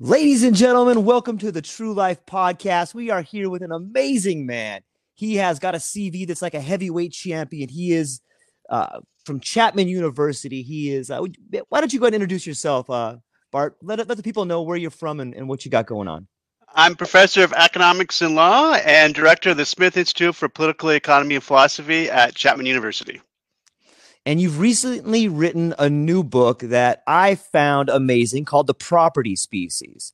Ladies and gentlemen, welcome to the True Life Podcast. We are here with an amazing man. He has got a CV that's like a heavyweight champion. He is uh, from Chapman University. He is. Uh, why don't you go ahead and introduce yourself, uh, Bart? Let, let the people know where you're from and, and what you got going on. I'm professor of economics and law and director of the Smith Institute for Political Economy and Philosophy at Chapman University. And you've recently written a new book that I found amazing called The Property Species.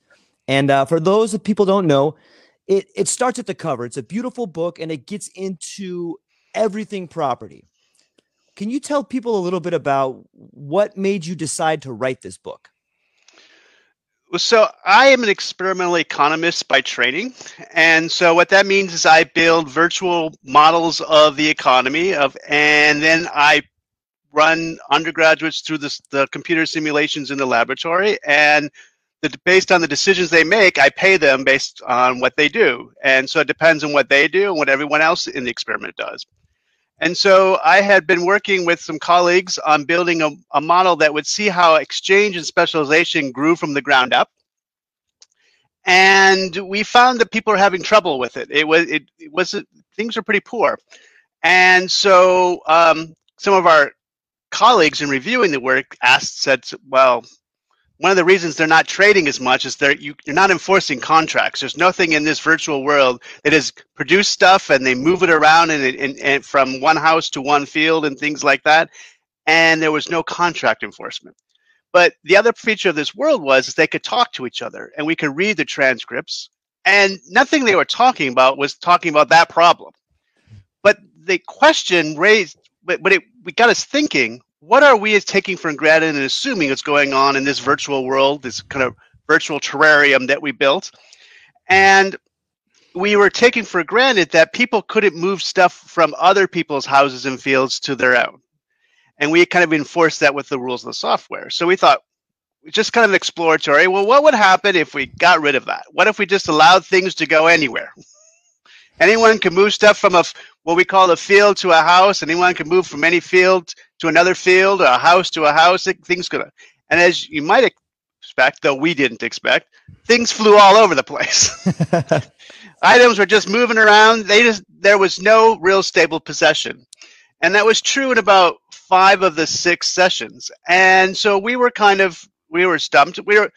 And uh, for those of people don't know, it, it starts at the cover. It's a beautiful book and it gets into everything property. Can you tell people a little bit about what made you decide to write this book? So I am an experimental economist by training, and so what that means is I build virtual models of the economy of, and then I run undergraduates through the computer simulations in the laboratory, and the, based on the decisions they make, I pay them based on what they do, and so it depends on what they do and what everyone else in the experiment does. And so I had been working with some colleagues on building a, a model that would see how exchange and specialization grew from the ground up. And we found that people are having trouble with it. It was it, it was things are pretty poor. And so um, some of our colleagues in reviewing the work asked said, well, one of the reasons they're not trading as much is they're you, you're not enforcing contracts. There's nothing in this virtual world that is produce stuff and they move it around and, and, and from one house to one field and things like that. And there was no contract enforcement. But the other feature of this world was is they could talk to each other and we could read the transcripts. And nothing they were talking about was talking about that problem. But the question raised, but, but it we got us thinking what are we taking for granted and assuming is going on in this virtual world, this kind of virtual terrarium that we built? And we were taking for granted that people couldn't move stuff from other people's houses and fields to their own. And we kind of enforced that with the rules of the software. So we thought, just kind of exploratory. Well, what would happen if we got rid of that? What if we just allowed things to go anywhere? Anyone can move stuff from a what we call a field to a house. Anyone can move from any field to another field, or a house to a house. Things could, and as you might expect, though we didn't expect, things flew all over the place. Items were just moving around. They just there was no real stable possession, and that was true in about five of the six sessions. And so we were kind of we were stumped. We were.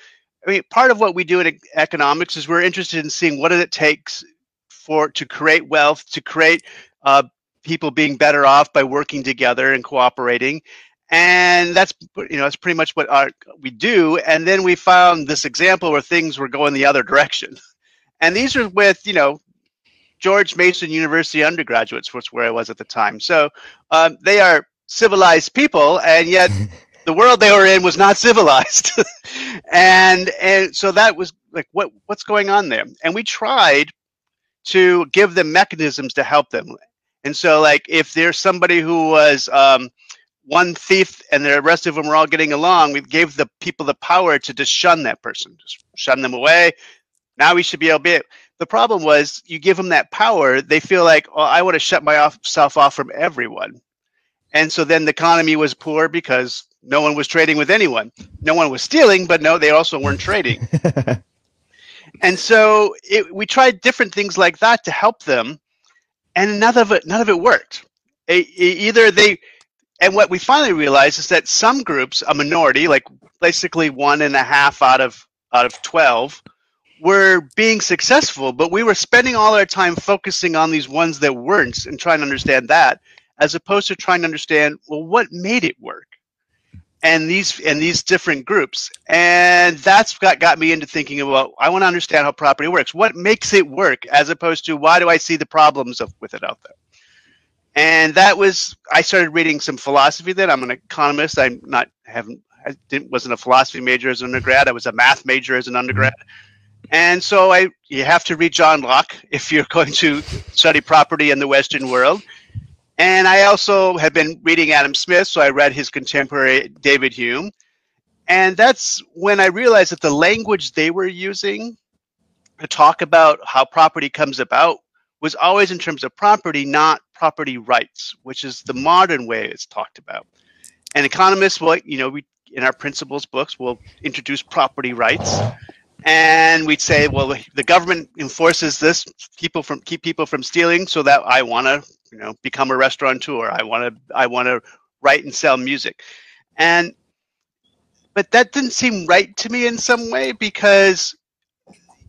I mean, part of what we do in economics is we're interested in seeing what it takes for to create wealth, to create uh, people being better off by working together and cooperating. And that's you know that's pretty much what our, we do. And then we found this example where things were going the other direction. And these are with you know George Mason University undergraduates, which where I was at the time. So um, they are civilized people, and yet the world they were in was not civilized, and and so that was like what what's going on there, and we tried to give them mechanisms to help them, and so like if there's somebody who was um, one thief and the rest of them were all getting along, we gave the people the power to just shun that person, just shun them away. Now we should be able to. The problem was you give them that power, they feel like, oh, I want to shut myself off from everyone. And so then the economy was poor because no one was trading with anyone. No one was stealing, but no, they also weren't trading. and so it, we tried different things like that to help them, and none of it none of it worked. It, it, either they, and what we finally realized is that some groups, a minority, like basically one and a half out of out of twelve, were being successful, but we were spending all our time focusing on these ones that weren't and trying to understand that, as opposed to trying to understand well what made it work and these and these different groups. And that's got, got me into thinking about i want to understand how property works. What makes it work as opposed to why do i see the problems of, with it out there? And that was i started reading some philosophy then. I'm an economist. I'm not haven't i didn't wasn't a philosophy major as an undergrad. I was a math major as an undergrad. And so i you have to read john locke if you're going to study property in the western world and I also have been reading Adam Smith, so I read his contemporary David Hume. And that's when I realized that the language they were using to talk about how property comes about was always in terms of property, not property rights, which is the modern way it's talked about. And economists will, you know, we in our principles books will introduce property rights, and we'd say, well, the government enforces this people from keep people from stealing, so that I want to you know become a restaurateur. I want to i want to write and sell music. And but that didn't seem right to me in some way because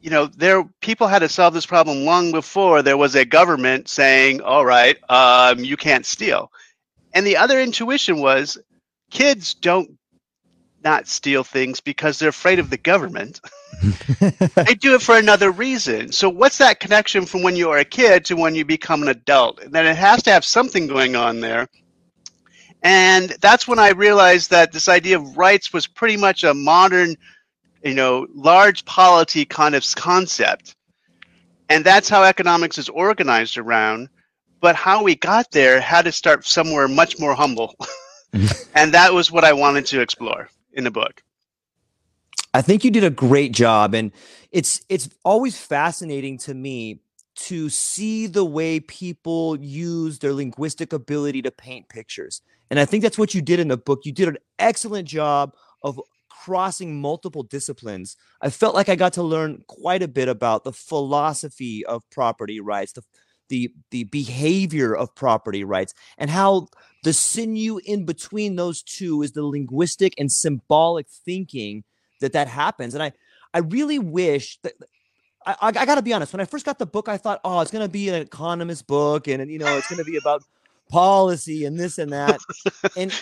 you know there people had to solve this problem long before there was a government saying all right um, you can't steal. And the other intuition was kids don't not steal things because they're afraid of the government. they do it for another reason. So what's that connection from when you are a kid to when you become an adult? And then it has to have something going on there. And that's when I realized that this idea of rights was pretty much a modern, you know, large polity kind of concept. And that's how economics is organized around. But how we got there had to start somewhere much more humble. and that was what I wanted to explore in the book. I think you did a great job and it's it's always fascinating to me to see the way people use their linguistic ability to paint pictures. And I think that's what you did in the book. You did an excellent job of crossing multiple disciplines. I felt like I got to learn quite a bit about the philosophy of property rights, the the the behavior of property rights and how the sinew in between those two is the linguistic and symbolic thinking that that happens. And I, I really wish that I, I, I got to be honest. When I first got the book, I thought, oh, it's to be an economist book, and, and you know, it's to be about policy and this and that. and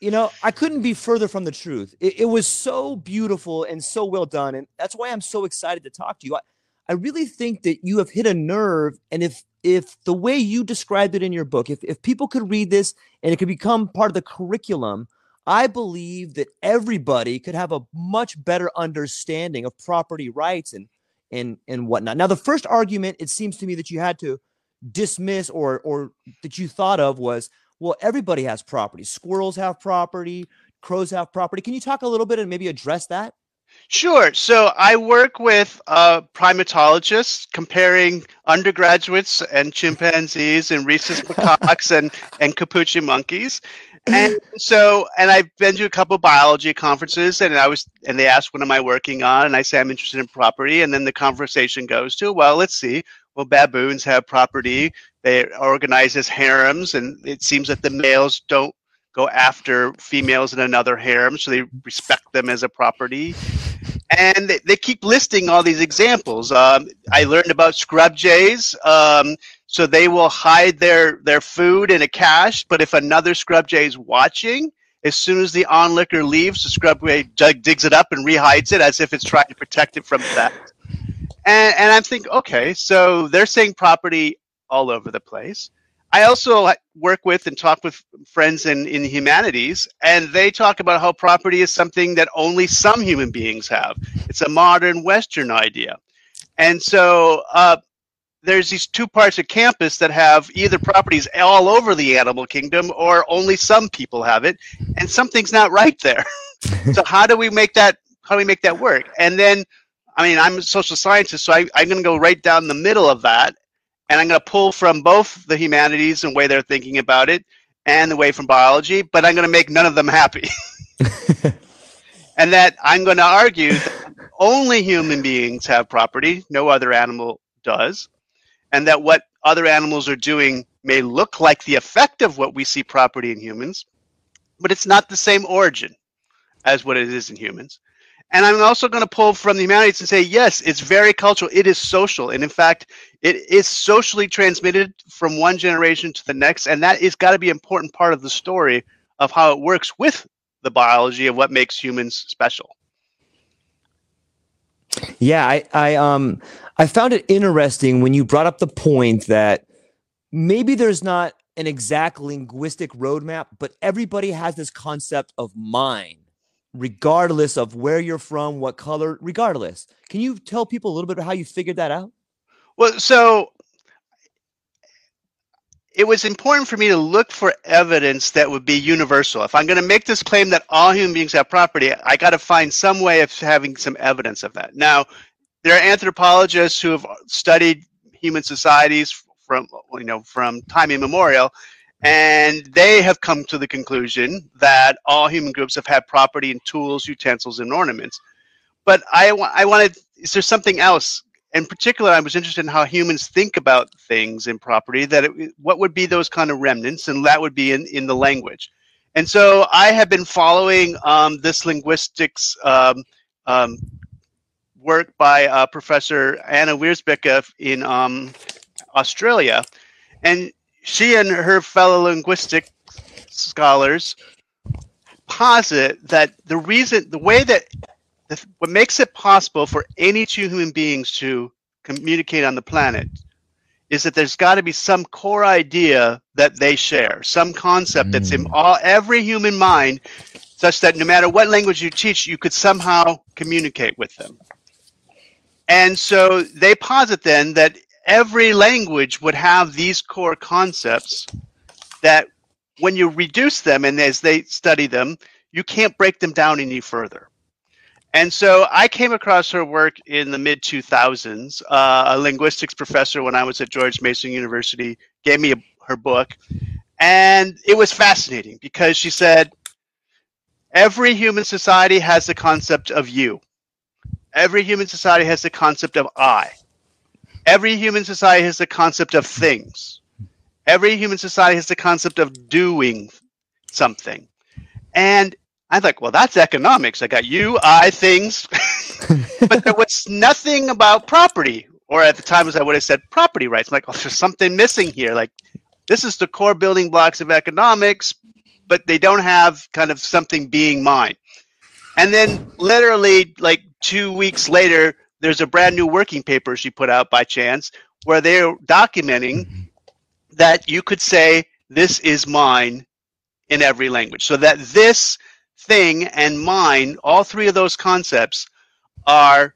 you know, I couldn't be further from the truth. It, it, was so beautiful and so well done, and that's why I'm so excited to talk to you. I, I really think that you have hit a nerve, and if if the way you described it in your book, if, if people could read this and it could become part of the curriculum, I believe that everybody could have a much better understanding of property rights and and and whatnot. Now, the first argument it seems to me that you had to dismiss or or that you thought of was, well, everybody has property. Squirrels have property, crows have property. Can you talk a little bit and maybe address that? Sure. So I work with uh, primatologists comparing undergraduates and chimpanzees and rhesus macaques and, and capuchin monkeys. And so, and I've been to a couple of biology conferences, and I was, and they asked, "What am I working on?" And I say, "I'm interested in property." And then the conversation goes to, "Well, let's see. Well, baboons have property. They organize as harems, and it seems that the males don't go after females in another harem, so they respect them as a property. And they, keep listing all these examples. Um, I learned about scrub jays. Um, so they will hide their, their food in a cache, but if another scrub jay is watching, as soon as the onlooker leaves, the scrub jay digs it up and rehides it as if it's trying to protect it from theft. And, and I'm thinking, okay, so they're saying property all over the place. I also work with and talk with friends in, in humanities, and they talk about how property is something that only some human beings have. It's a modern Western idea. And so uh, there's these two parts of campus that have either properties all over the animal kingdom or only some people have it, and something's not right there. so how do we make that how do we make that work? And then I mean, I'm a social scientist, so I, I'm going to go right down the middle of that and I'm going to pull from both the humanities and way they're thinking about it and the way from biology, but I'm going to make none of them happy. and that I'm going to argue that only human beings have property, no other animal does, and that what other animals are doing may look like the effect of what we see property in humans, but it's not the same origin as what it is in humans. And I'm also going to pull from the humanities and say, yes, it's very cultural. It is social. And in fact, it is socially transmitted from one generation to the next. And that is got to be an important part of the story of how it works with the biology of what makes humans special. Yeah, I, I um I found it interesting when you brought up the point that maybe there's not an exact linguistic roadmap, but everybody has this concept of mind regardless of where you're from, what color, regardless. Can you tell people a little bit how you figured that out? Well, so it was important for me to look for evidence that would be universal. If I'm going to make this claim that all human beings have property, I got to find some way of having some evidence of that. Now, there are anthropologists who have studied human societies from you know from time immemorial and they have come to the conclusion that all human groups have had property in tools, utensils, and ornaments. But I, I wanted, is there something else? In particular, I was interested in how humans think about things in property, that it, what would be those kind of remnants, and that would be in, in the language. And so I have been following um, this linguistics um, um, work by uh, Professor Anna Wierzbicka in um, Australia. And she and her fellow linguistic scholars posit that the reason, the way that, the, what makes it possible for any two human beings to communicate on the planet is that there's got to be some core idea that they share, some concept mm. that's in hmm. all every human mind, such that no matter what language you teach, you could somehow communicate with them. And so they posit then that every language would have these core concepts that when you reduce them and as they study them, you can't break them down any further. And so I came across her work in the mid 2000s. Uh, a linguistics professor, when I was at George Mason University, gave me a, her book. And it was fascinating because she said, every human society has the concept of you, every human society has the concept of I. Every human society has the concept of things. Every human society has the concept of doing something. And I'm like, well, that's economics. I got you, I, things. but there was nothing about property. Or at the time, as I would have said, property rights. I'm like, oh, there's something missing here. Like, this is the core building blocks of economics, but they don't have kind of something being mine. And then literally, like two weeks later, there's a brand new working paper she put out by chance where they're documenting mm-hmm. that you could say this is mine in every language. So that this thing and mine all three of those concepts are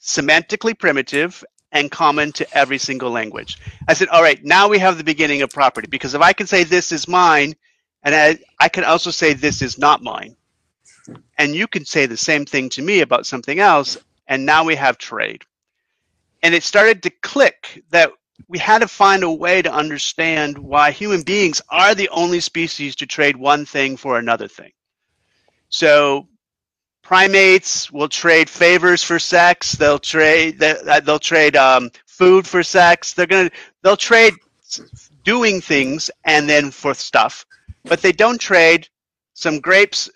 semantically primitive and common to every single language. I said all right now we have the beginning of property because if i can say this is mine and I, I can also say this is not mine. And you can say the same thing to me about something else and now we have trade. And it started to click that we had to find a way to understand why human beings are the only species to trade one thing for another thing. So primates will trade favors for sex. They'll trade they'll trade um, food for sex. They're gonna they'll trade doing things and then for stuff, but they don't trade some grapes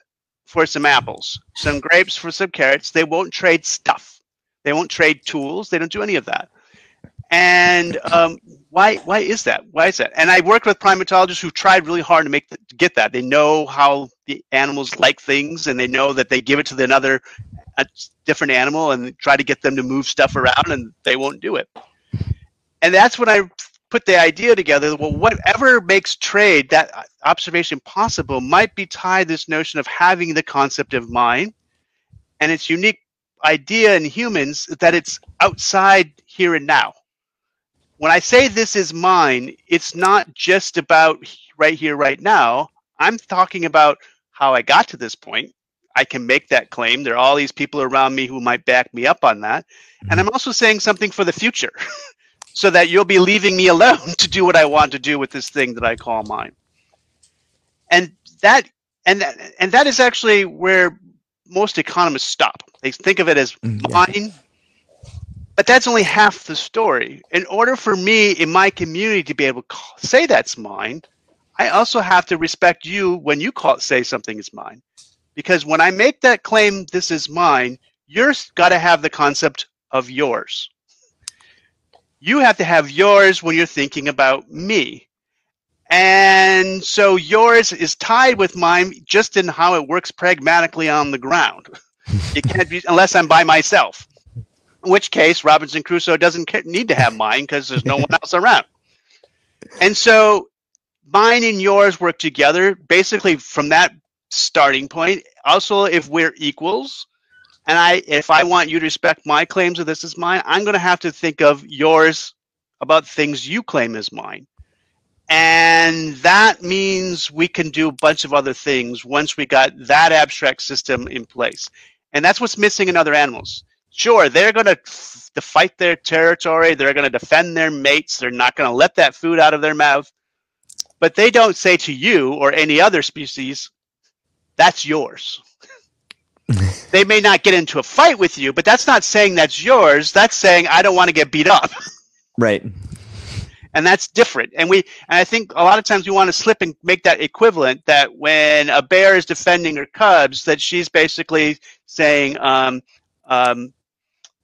for some apples, some grapes for some carrots. They won't trade stuff. They won't trade tools. They don't do any of that. And um, why? Why is that? Why is that? And I worked with primatologists who tried really hard to make the, to get that. They know how the animals like things, and they know that they give it to another a different animal and try to get them to move stuff around, and they won't do it. And that's when I put the idea together well whatever makes trade that observation possible might be tied this notion of having the concept of mind. And its unique idea in humans that it's outside here and now. When i say this is mine it's not just about right here right now. I'm talking about how i got to this point. I can make that claim. There are all these people around me who might back me up on that. And mm-hmm. i'm also saying something for the future so that you'll be leaving me alone to do what I want to do with this thing that I call mine. And that and that, and that is actually where most economists stop. They think of it as mm, mine, but that's only half the story. In order for me in my community to be able to call, say that's mine, I also have to respect you when you call say something is mine. Because when I make that claim, this is mine, you're got to have the concept of yours you have to have yours when you're thinking about me. And so yours is tied with mine just in how it works pragmatically on the ground. it can't be unless I'm by myself. In which case, Robinson Crusoe doesn't need to have mine because there's no one else around. And so mine and yours work together basically from that starting point. Also, if we're equals, and I, if I want you to respect my claims of this is mine, I'm going to have to think of yours about things you claim as mine. And that means we can do a bunch of other things once we got that abstract system in place. And that's what's missing in other animals. Sure, they're going to, to fight their territory. They're going to defend their mates. They're not going to let that food out of their mouth. But they don't say to you or any other species, that's yours they may not get into a fight with you, but that's not saying that's yours. That's saying I don't want to get beat up. Right. And that's different. And we and I think a lot of times we want to slip and make that equivalent that when a bear is defending her cubs, that she's basically saying um, um,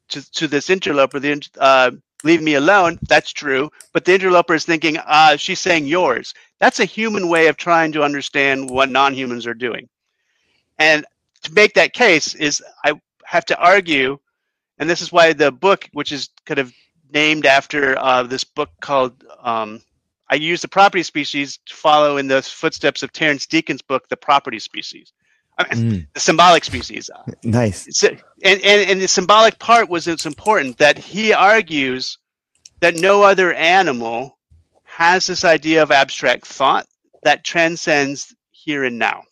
to, to this interloper, the uh, leave me alone. That's true. But the interloper is thinking, uh, she's saying yours. That's a human way of trying to understand what non humans are doing. And to make that case is I have to argue, and this is why the book, which is kind of named after uh, this book called um, I use the property species to follow in the footsteps of Terence Deacon's book, The Property Species, I mean, mm. the symbolic species. Nice. So, and, and, and the symbolic part was it's important that he argues that no other animal has this idea of abstract thought that transcends here and now.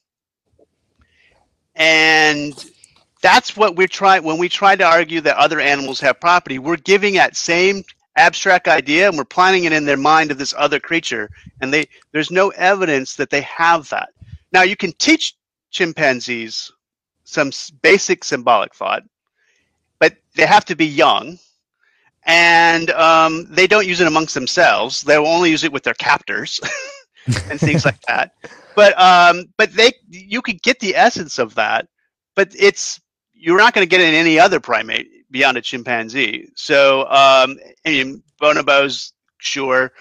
And that's what we're trying when we try to argue that other animals have property, we're giving that same abstract idea and we're planting it in their mind of this other creature. And they there's no evidence that they have that. Now you can teach chimpanzees some basic symbolic thought, but they have to be young and um, they don't use it amongst themselves. They'll only use it with their captors and things like that but um, but they you could get the essence of that, but it's you're not going to get it in any other primate beyond a chimpanzee. So um, I mean, bonobos, sure.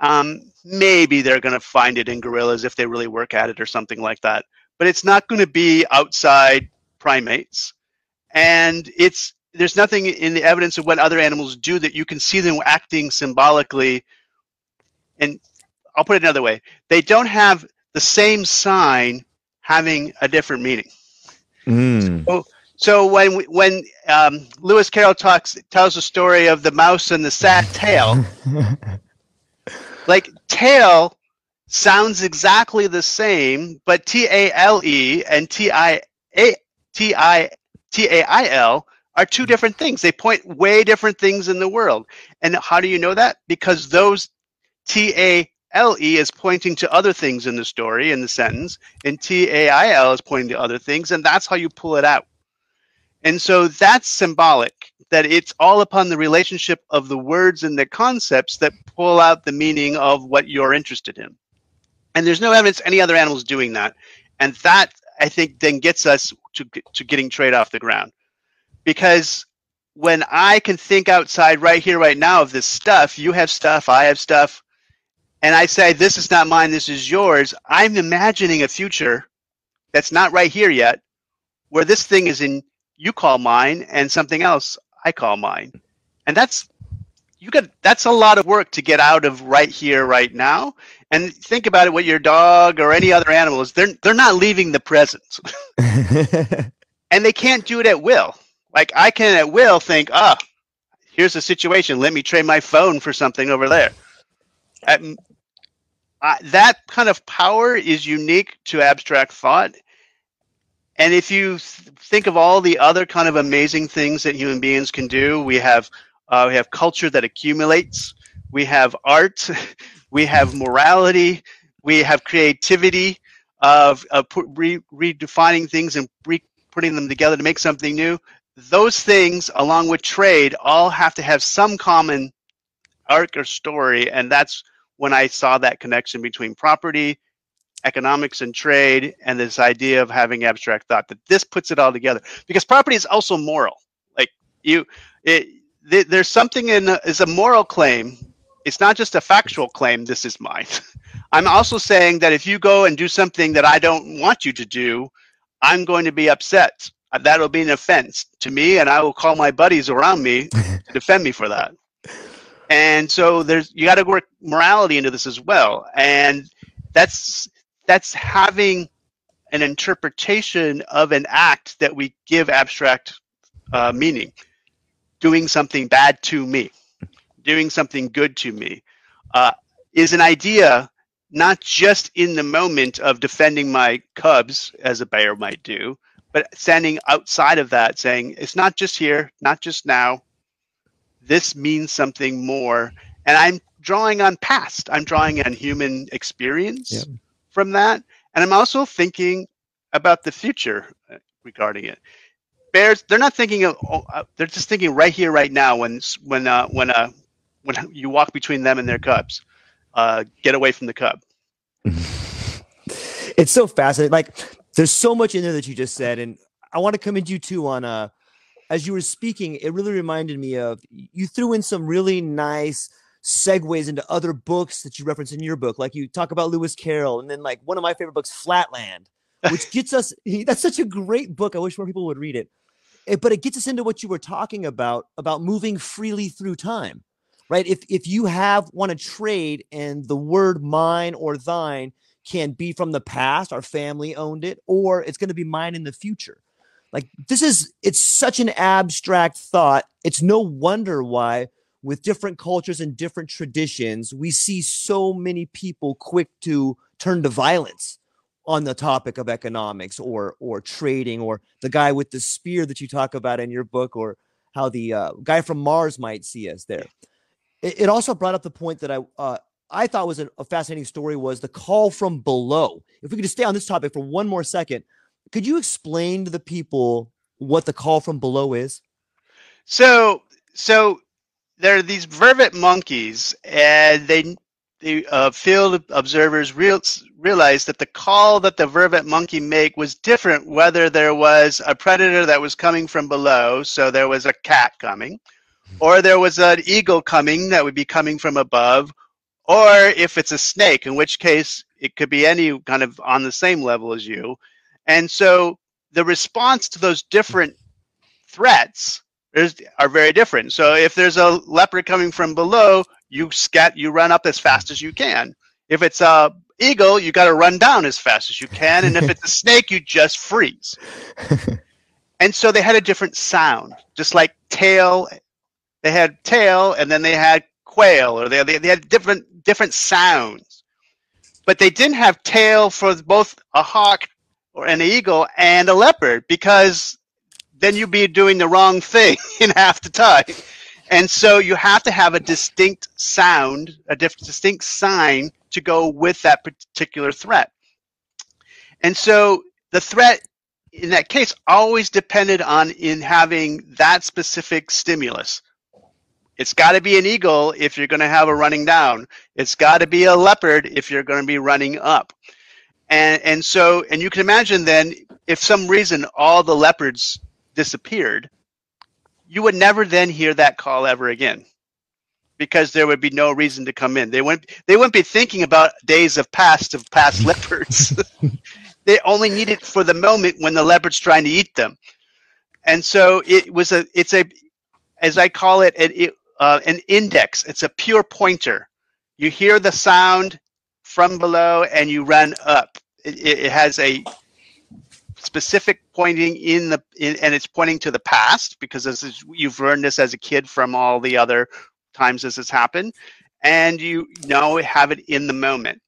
Um, maybe they're going to find it in gorillas if they really work at it or something like that. But it's not going to be outside primates, and it's there's nothing in the evidence of what other animals do that you can see them acting symbolically. And I'll put it another way: they don't have the same sign having a different meaning. Mm. So, so when when um, Lewis Carroll talks tells the story of the mouse and the sad tail, like tail sounds exactly the same, but T A L E and T I A T I T A I L are two different things. They point way different things in the world. And how do you know that? Because those T A LE is pointing to other things in the story, in the sentence, and TAIL is pointing to other things, and that's how you pull it out. And so that's symbolic, that it's all upon the relationship of the words and the concepts that pull out the meaning of what you're interested in. And there's no evidence any other animals doing that. And that, I think, then gets us to, to getting trade off the ground. Because when I can think outside right here, right now of this stuff, you have stuff, I have stuff, and I say, this is not mine, this is yours, I'm imagining a future that's not right here yet, where this thing is in you call mine and something else I call mine. And that's you got that's a lot of work to get out of right here, right now. And think about it with your dog or any other animals. They're they're not leaving the present. and they can't do it at will. Like I can at will think, ah, here's a situation. Let me trade my phone for something over there. At, uh, that kind of power is unique to abstract thought. And if you th- think of all the other kind of amazing things that human beings can do, we have uh, we have culture that accumulates, we have art, we have morality, we have creativity of, of re- redefining things and re- putting them together to make something new. Those things, along with trade, all have to have some common arc or story, and that's when I saw that connection between property, economics, and trade, and this idea of having abstract thought. That this puts it all together because property is also moral. Like you, it, th- there's something in a, is a moral claim. It's not just a factual claim. This is mine. I'm also saying that if you go and do something that I don't want you to do, I'm going to be upset. That'll be an offense to me, and I will call my buddies around me to defend me for that and so there's you got to work morality into this as well. And that's that's having an interpretation of an act that we give abstract uh, meaning. Doing something bad to me. Doing something good to me uh, is an idea not just in the moment of defending my cubs as a bear might do but standing outside of that saying it's not just here not just now this means something more. And I'm drawing on past, I'm drawing on human experience yep. from that. And I'm also thinking about the future uh, regarding it. Bears, they're not thinking of, oh, uh, they're just thinking right here, right now when, when, uh, when, uh, when you walk between them and their cubs, uh, get away from the cub. it's so fascinating. Like there's so much in there that you just said. And I want to come commend you too on, uh, as you were speaking, it really reminded me of you threw in some really nice segues into other books that you reference in your book. Like you talk about Lewis Carroll, and then like one of my favorite books, Flatland, which gets us. That's such a great book. I wish more people would read it. it. But it gets us into what you were talking about about moving freely through time, right? If if you have want to trade and the word mine or thine can be from the past, our family owned it, or it's going to be mine in the future like this is it's such an abstract thought. It's no wonder why with different cultures and different traditions, we see so many people quick to turn to violence on the topic of economics or or trading or the guy with the spear that you talk about in your book or how the uh, guy from Mars might see us there. It, it, also brought up the point that I uh, I thought was a, a fascinating story was the call from below. If we could just stay on this topic for one more second, could you explain to the people what the call from below is? So, so there are these vervet monkeys, and they the uh, field observers real, realized that the call that the vervet monkey make was different whether there was a predator that was coming from below, so there was a cat coming, or there was an eagle coming that would be coming from above, or if it's a snake, in which case it could be any kind of on the same level as you. And so the response to those different threats is, are very different. So if there's a leopard coming from below, you scat, you run up as fast as you can. If it's a eagle, you got to run down as fast as you can, and if it's a snake, you just freeze. and so they had a different sound, just like tail. They had tail, and then they had quail, or they, they, they had different different sounds. But they didn't have tail for both a hawk or an eagle and a leopard because then you'd be doing the wrong thing in half the time. And so you have to have a distinct sound, a distinct sign to go with that particular threat. And so the threat in that case always depended on in having that specific stimulus. It's got to be an eagle if you're going to have a running down. It's got to be a leopard if you're going to be running up. And and so and you can imagine then if some reason all the leopards disappeared, you would never then hear that call ever again. Because there would be no reason to come in. They wouldn't they wouldn't be thinking about days of past of past leopards. they only need it for the moment when the leopard's trying to eat them. And so it was a it's a as I call it, uh, an index. It's a pure pointer. You hear the sound from below and you run up. It, it has a specific pointing in the in, and it's pointing to the past because this is, you've learned this as a kid from all the other times this has happened and you know have it in the moment.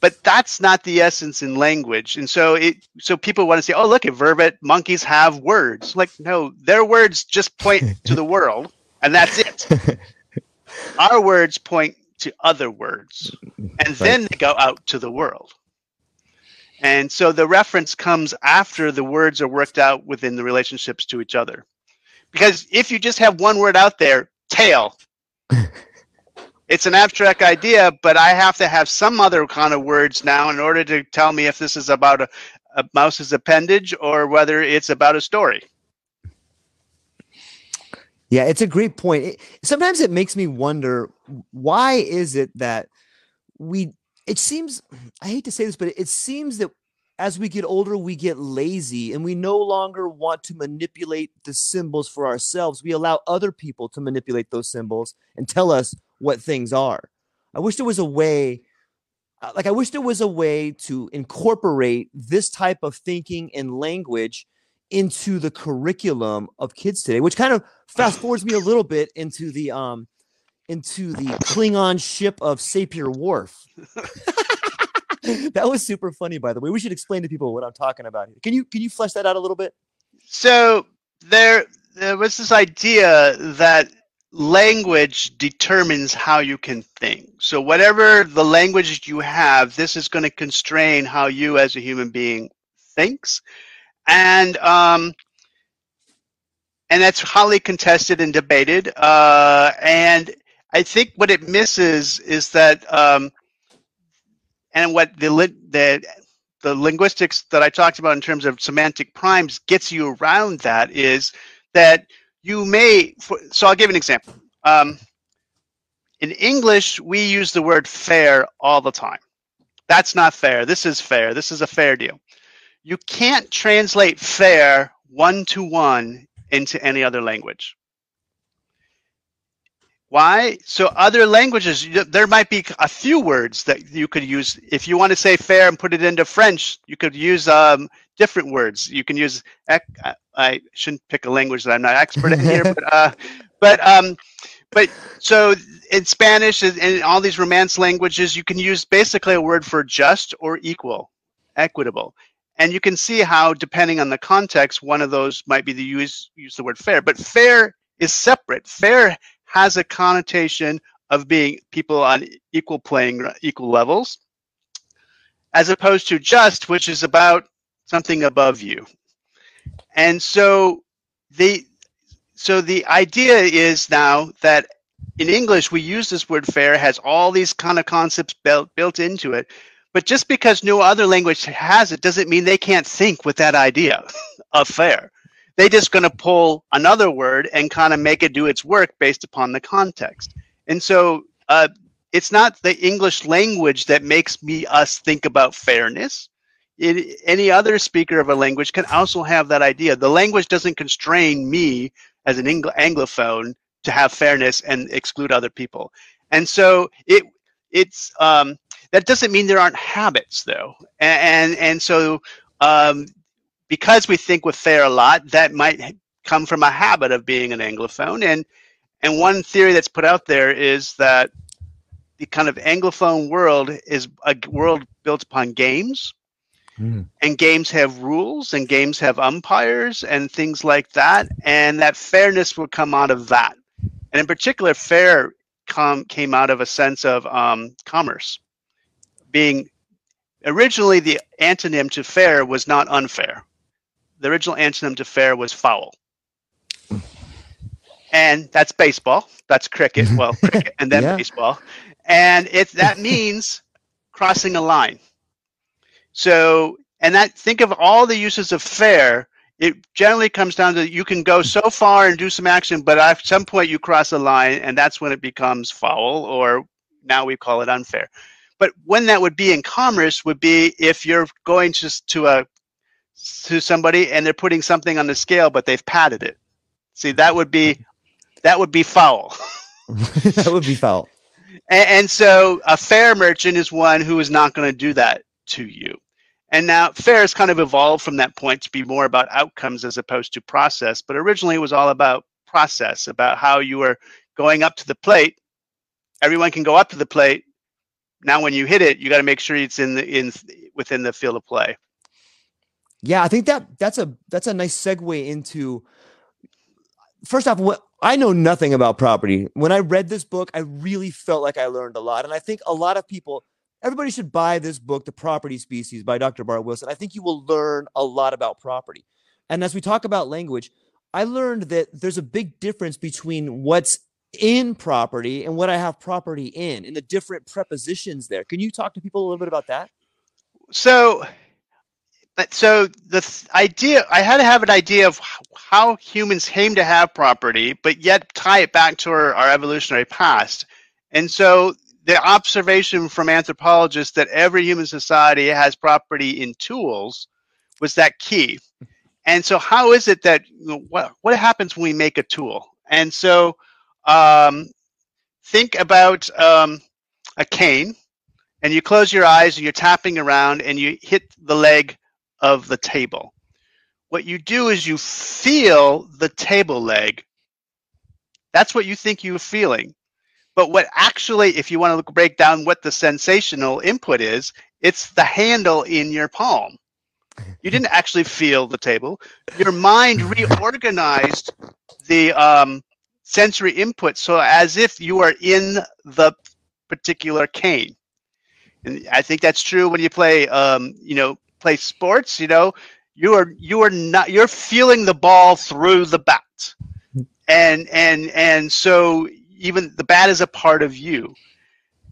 But that's not the essence in language and so it so people want to say oh look at vervet monkeys have words. Like no their words just point to the world and that's it. Our words point to other words and right. then they go out to the world and so the reference comes after the words are worked out within the relationships to each other because if you just have one word out there tail it's an abstract idea, but I have to have some other kind of words now in order to tell me if this is about a, a mouse's appendage or whether it's about a story. Yeah, it's a great point. It, sometimes it makes me wonder why is it that we it seems I hate to say this, but it seems that as we get older, we get lazy and we no longer want to manipulate the symbols for ourselves. We allow other people to manipulate those symbols and tell us what things are. I wish there was a way, uh, like, I wish there was a way to incorporate this type of thinking and language into the curriculum of kids today, which kind of fast forwards me a little bit into the, um, into the Klingon ship of Sapir Whorf. that was super funny, by the way. We should explain to people what I'm talking about. Can you can you flesh that out a little bit? So there there was this idea that language determines how you can think. So whatever the language you have, this is going to constrain how you as a human being thinks. And um, and that's highly contested and debated. Uh, and I think what it misses is that, um, and what the the the linguistics that I talked about in terms of semantic primes gets you around that is that you may, so I'll give an example. Um, in English, we use the word fair all the time. That's not fair. This is fair. This is a fair deal. You can't translate fair one to one into any other language. Why? So other languages, there might be a few words that you could use. If you want to say fair and put it into French, you could use um, different words. You can use. I shouldn't pick a language that I'm not expert in here, but uh, but um, but so in Spanish and in all these Romance languages, you can use basically a word for just or equal, equitable, and you can see how depending on the context, one of those might be the use use the word fair. But fair is separate. Fair has a connotation of being people on equal playing equal levels, as opposed to just, which is about something above you. And so the so the idea is now that in English we use this word fair has all these kind of concepts built built into it. But just because no other language has it doesn't mean they can't think with that idea of fair. They're just going to pull another word and kind of make it do its work based upon the context. And so uh, it's not the English language that makes me us think about fairness it, any other speaker of a language can also have that idea. The language doesn't constrain me as an Angl- Anglophone to have fairness and exclude other people. And so it it's um, that doesn't mean there aren't habits though. And and, and so um, because we think with fair a lot, that might come from a habit of being an Anglophone. And and one theory that's put out there is that the kind of Anglophone world is a world built upon games Mm. And games have rules and games have umpires and things like that. And that fairness will come out of that. And in particular, fair com- came out of a sense of um, commerce. Being originally the antonym to fair was not unfair. The original antonym to fair was foul. And that's baseball. That's cricket. Mm-hmm. Well, cricket and then yeah. baseball. And it that means crossing a line. So, and that think of all the uses of fair. It generally comes down to you can go so far and do some action, but at some point you cross a line, and that's when it becomes foul, or now we call it unfair. But when that would be in commerce would be if you're going just to a to somebody and they're putting something on the scale, but they've padded it. See, that would be that would be foul. that would be foul. And, and, so a fair merchant is one who is not going to do that to you. And now fair has kind of evolved from that point to be more about outcomes as opposed to process. But originally it was all about process, about how you were going up to the plate. Everyone can go up to the plate. Now, when you hit it, you got to make sure it's in the in within the field of play. Yeah, I think that that's a that's a nice segue into. First off, what I know nothing about property. When I read this book, I really felt like I learned a lot, and I think a lot of people everybody should buy this book, The Property Species by Dr. Bart Wilson. I think you will learn a lot about property. And as we talk about language, I learned that there's a big difference between what's in property and what I have property in, and the different prepositions there. Can you talk to people a little bit about that? So, so the idea I had to have an idea of how humans came to have property, but yet tie it back to our, our evolutionary past. And so the observation from anthropologists that every human society has property in tools was that key. And so, how is it that what what happens when we make a tool? And so, um, think about um, a cane, and you close your eyes and you're tapping around, and you hit the leg of the table. What you do is you feel the table leg. That's what you think you're feeling. But what actually, if you want to look, break down what the sensational input is, it's the handle in your palm. You didn't actually feel the table. Your mind reorganized the um, sensory input so as if you are in the particular cane. And I think that's true when you play, um, you know, play sports. You know, you are you are not you're feeling the ball through the bat, mm-hmm. and and and so even the bat is a part of you.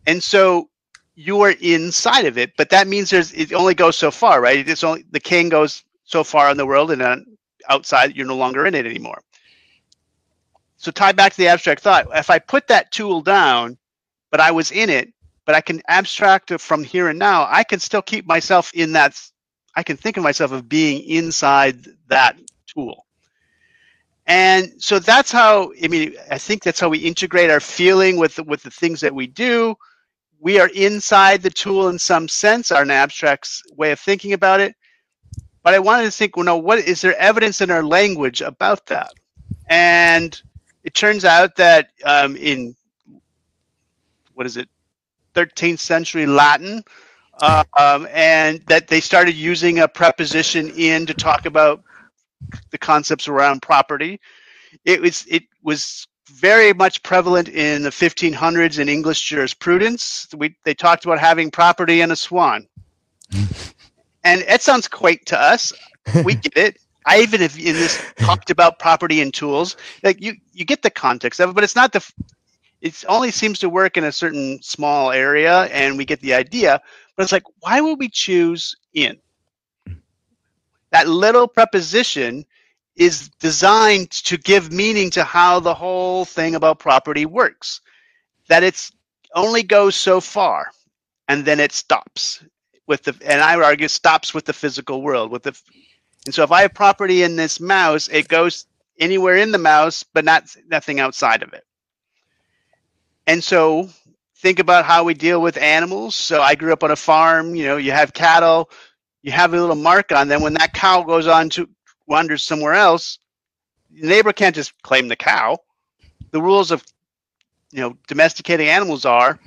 And so you are inside of it, but that means there's it only goes so far, right? It's only the king goes so far in the world and then outside you're no longer in it anymore. So tie back to the abstract thought. If I put that tool down, but I was in it, but I can abstract it from here and now, I can still keep myself in that I can think of myself of being inside that tool. And so that's how I mean I think that's how we integrate our feeling with the, with the things that we do. We are inside the tool in some sense, our abstract way of thinking about it. But I wanted to think, well, no, what is there evidence in our language about that? And it turns out that um, in what is it, 13th century Latin, um, and that they started using a preposition in to talk about the concepts around property. It was it was very much prevalent in the 1500s in English jurisprudence. We, they talked about having property in a swan, and it sounds quaint to us. We get it. I even have in this talked about property and tools. Like you, you get the context of it, but it's not the. It only seems to work in a certain small area, and we get the idea. But it's like, why would we choose in? Hmm. that little preposition is designed to give meaning to how the whole thing about property works. That it's only goes so far and then it stops with the and I argue stops with the physical world with the and so if I have property in this mouse, it goes anywhere in the mouse, but not nothing outside of it. And so think about how we deal with animals. So I grew up on a farm, you know, you have cattle, you have a little mark on them. When that cow goes on to wanders somewhere else, the neighbor can't just claim the cow. The rules of you know domesticating animals are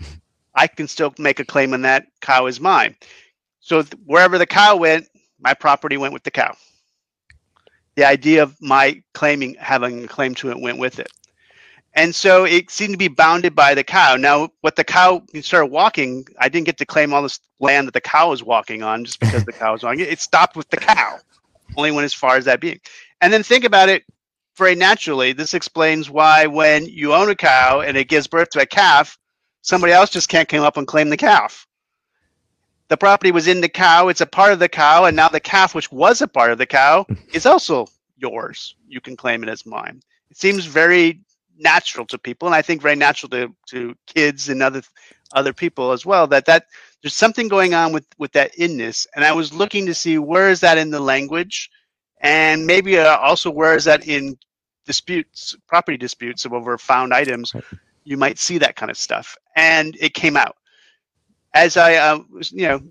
I can still make a claim on that cow is mine. So th- wherever the cow went, my property went with the cow. The idea of my claiming having a claim to it went with it. And so it seemed to be bounded by the cow. Now, what the cow started walking, I didn't get to claim all this land that the cow was walking on just because the cow was walking. It stopped with the cow, only went as far as that being. And then think about it very naturally. This explains why when you own a cow and it gives birth to a calf, somebody else just can't come up and claim the calf. The property was in the cow, it's a part of the cow, and now the calf, which was a part of the cow, is also yours. You can claim it as mine. It seems very natural to people, and I think very natural to, to kids and other other people as well. That that there's something going on with with that inness, and I was looking to see where is that in the language, and maybe uh, also where is that in disputes, property disputes over found items, you might see that kind of stuff. And it came out. As I, uh, you know,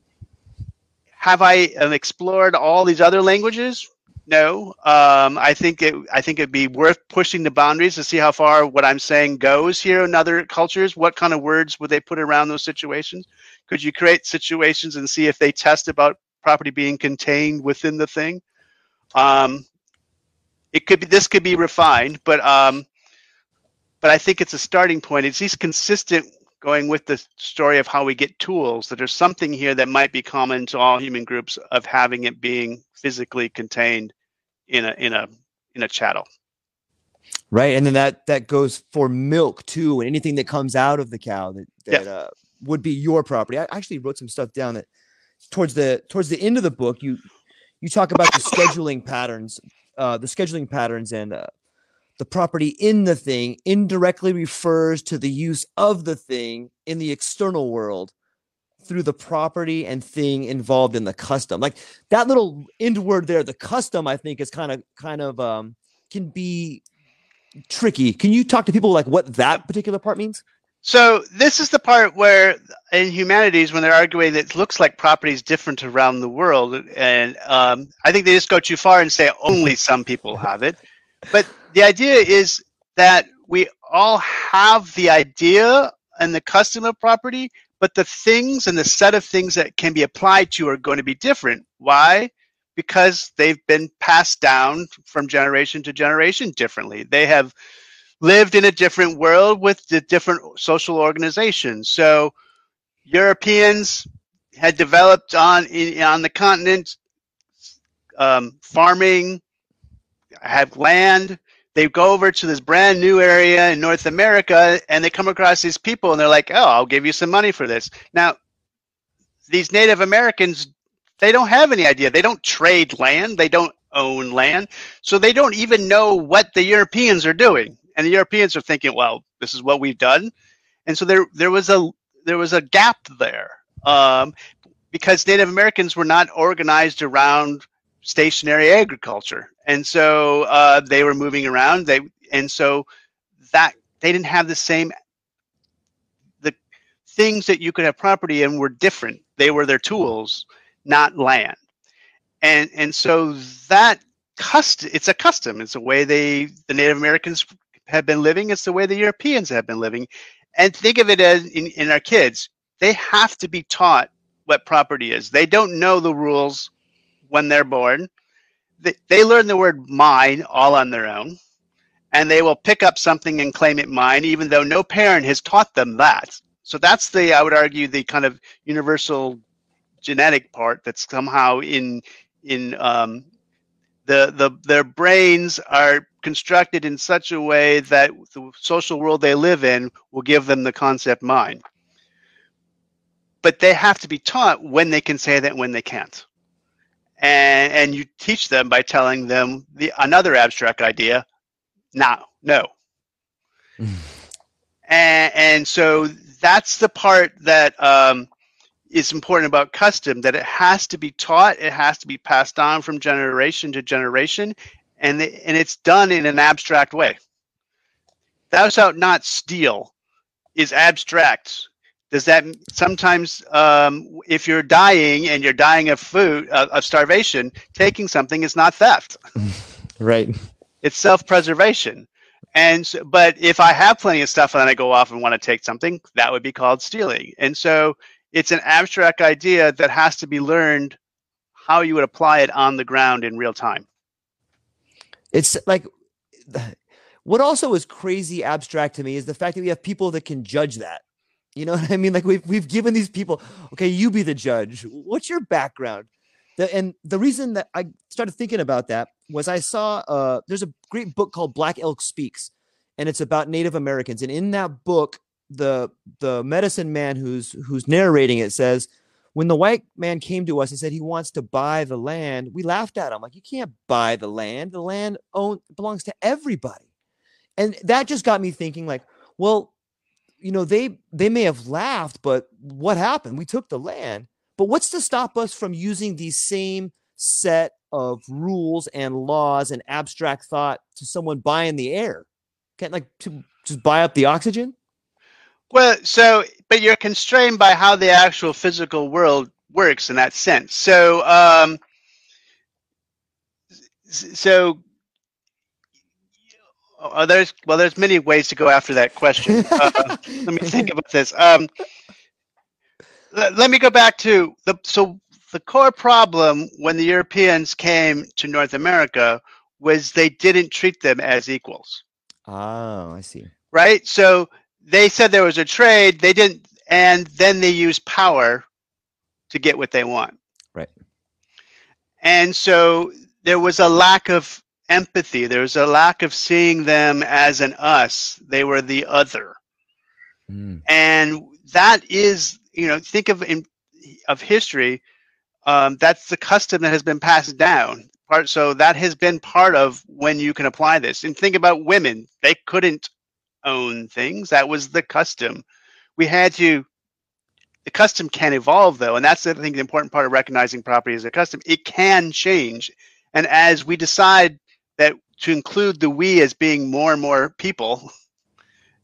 have I um, explored all these other languages? No. Um, I think it. I think it'd be worth pushing the boundaries to see how far what I'm saying goes here in other cultures. What kind of words would they put around those situations? Could you create situations and see if they test about property being contained within the thing? Um, it could be. This could be refined, but um, but I think it's a starting point. It's least consistent going with the story of how we get tools that there's something here that might be common to all human groups of having it being physically contained in a in a in a chattel. Right and then that that goes for milk too and anything that comes out of the cow that, that yeah. uh, would be your property. I actually wrote some stuff down that towards the towards the end of the book you you talk about the scheduling patterns uh the scheduling patterns and uh, the property in the thing indirectly refers to the use of the thing in the external world through the property and thing involved in the custom. Like that little end word there, the custom, I think is kind of kind of um can be tricky. Can you talk to people like what that particular part means? So this is the part where in humanities, when they're arguing that it looks like property is different around the world, and um, I think they just go too far and say only some people have it. But the idea is that we all have the idea and the custom of property, but the things and the set of things that can be applied to are going to be different. Why? Because they've been passed down from generation to generation differently. They have lived in a different world with the different social organizations. So Europeans had developed on in, on the continent um, farming, have land, they go over to this brand new area in North America and they come across these people and they're like, oh, I'll give you some money for this. Now, these Native Americans, they don't have any idea. They don't trade land, they don't own land. So they don't even know what the Europeans are doing. And the Europeans are thinking, well, this is what we've done. And so there, there was a there was a gap there um, because Native Americans were not organized around stationary agriculture, and so uh, they were moving around. They and so that they didn't have the same the things that you could have property in were different. They were their tools, not land, and and so that custom it's a custom. It's a way they the Native Americans have been living. It's the way the Europeans have been living, and think of it as in, in our kids. They have to be taught what property is. They don't know the rules when they're born. They, they learn the word mine all on their own, and they will pick up something and claim it mine, even though no parent has taught them that. So that's the, I would argue, the kind of universal genetic part that's somehow in in um, the the their brains are constructed in such a way that the social world they live in will give them the concept mine. But they have to be taught when they can say that, when they can't and and you teach them by telling them the another abstract idea now no. And and so that's the part that um, is important about custom that it has to be taught it has to be passed on from generation to generation and the, and it's done in an abstract way. Thou shalt not steal is abstract does that sometimes um, if you're dying and you're dying of food uh, of starvation taking something is not theft. Right. It's self-preservation. And so, but if i have plenty of stuff and i go off and want to take something that would be called stealing. And so it's an abstract idea that has to be learned how you would apply it on the ground in real time. It's like what also is crazy abstract to me is the fact that we have people that can judge that you know what I mean? Like we've we've given these people, okay, you be the judge. What's your background? The, and the reason that I started thinking about that was I saw uh, there's a great book called Black Elk Speaks, and it's about Native Americans. And in that book, the the medicine man who's who's narrating it says, when the white man came to us and said he wants to buy the land, we laughed at him like you can't buy the land. The land own belongs to everybody. And that just got me thinking like, well, you know they they may have laughed but what happened we took the land but what's to stop us from using these same set of rules and laws and abstract thought to someone buying the air? Can't like to just buy up the oxygen? Well, so but you're constrained by how the actual physical world works in that sense. So, um, so oh, there's well, there's many ways to go after that question. Uh, let me think about this. Um, let, let me go back to the so the core problem when the Europeans came to North America was they didn't treat them as equals. Oh, I see. Right. So they said there was a trade. They didn't, and then they use power to get what they want. Right. And so there was a lack of empathy. There was a lack of seeing them as an us. They were the other. Mm. And that is, you know, think of in, of history. Um, that's the custom that has been passed down. Part so that has been part of when you can apply this. And think about women; they couldn't own things. That was the custom. We had to the custom can evolve though, and that's I think the important part of recognizing property as a custom. It can change, and as we decide that to include the we as being more and more people,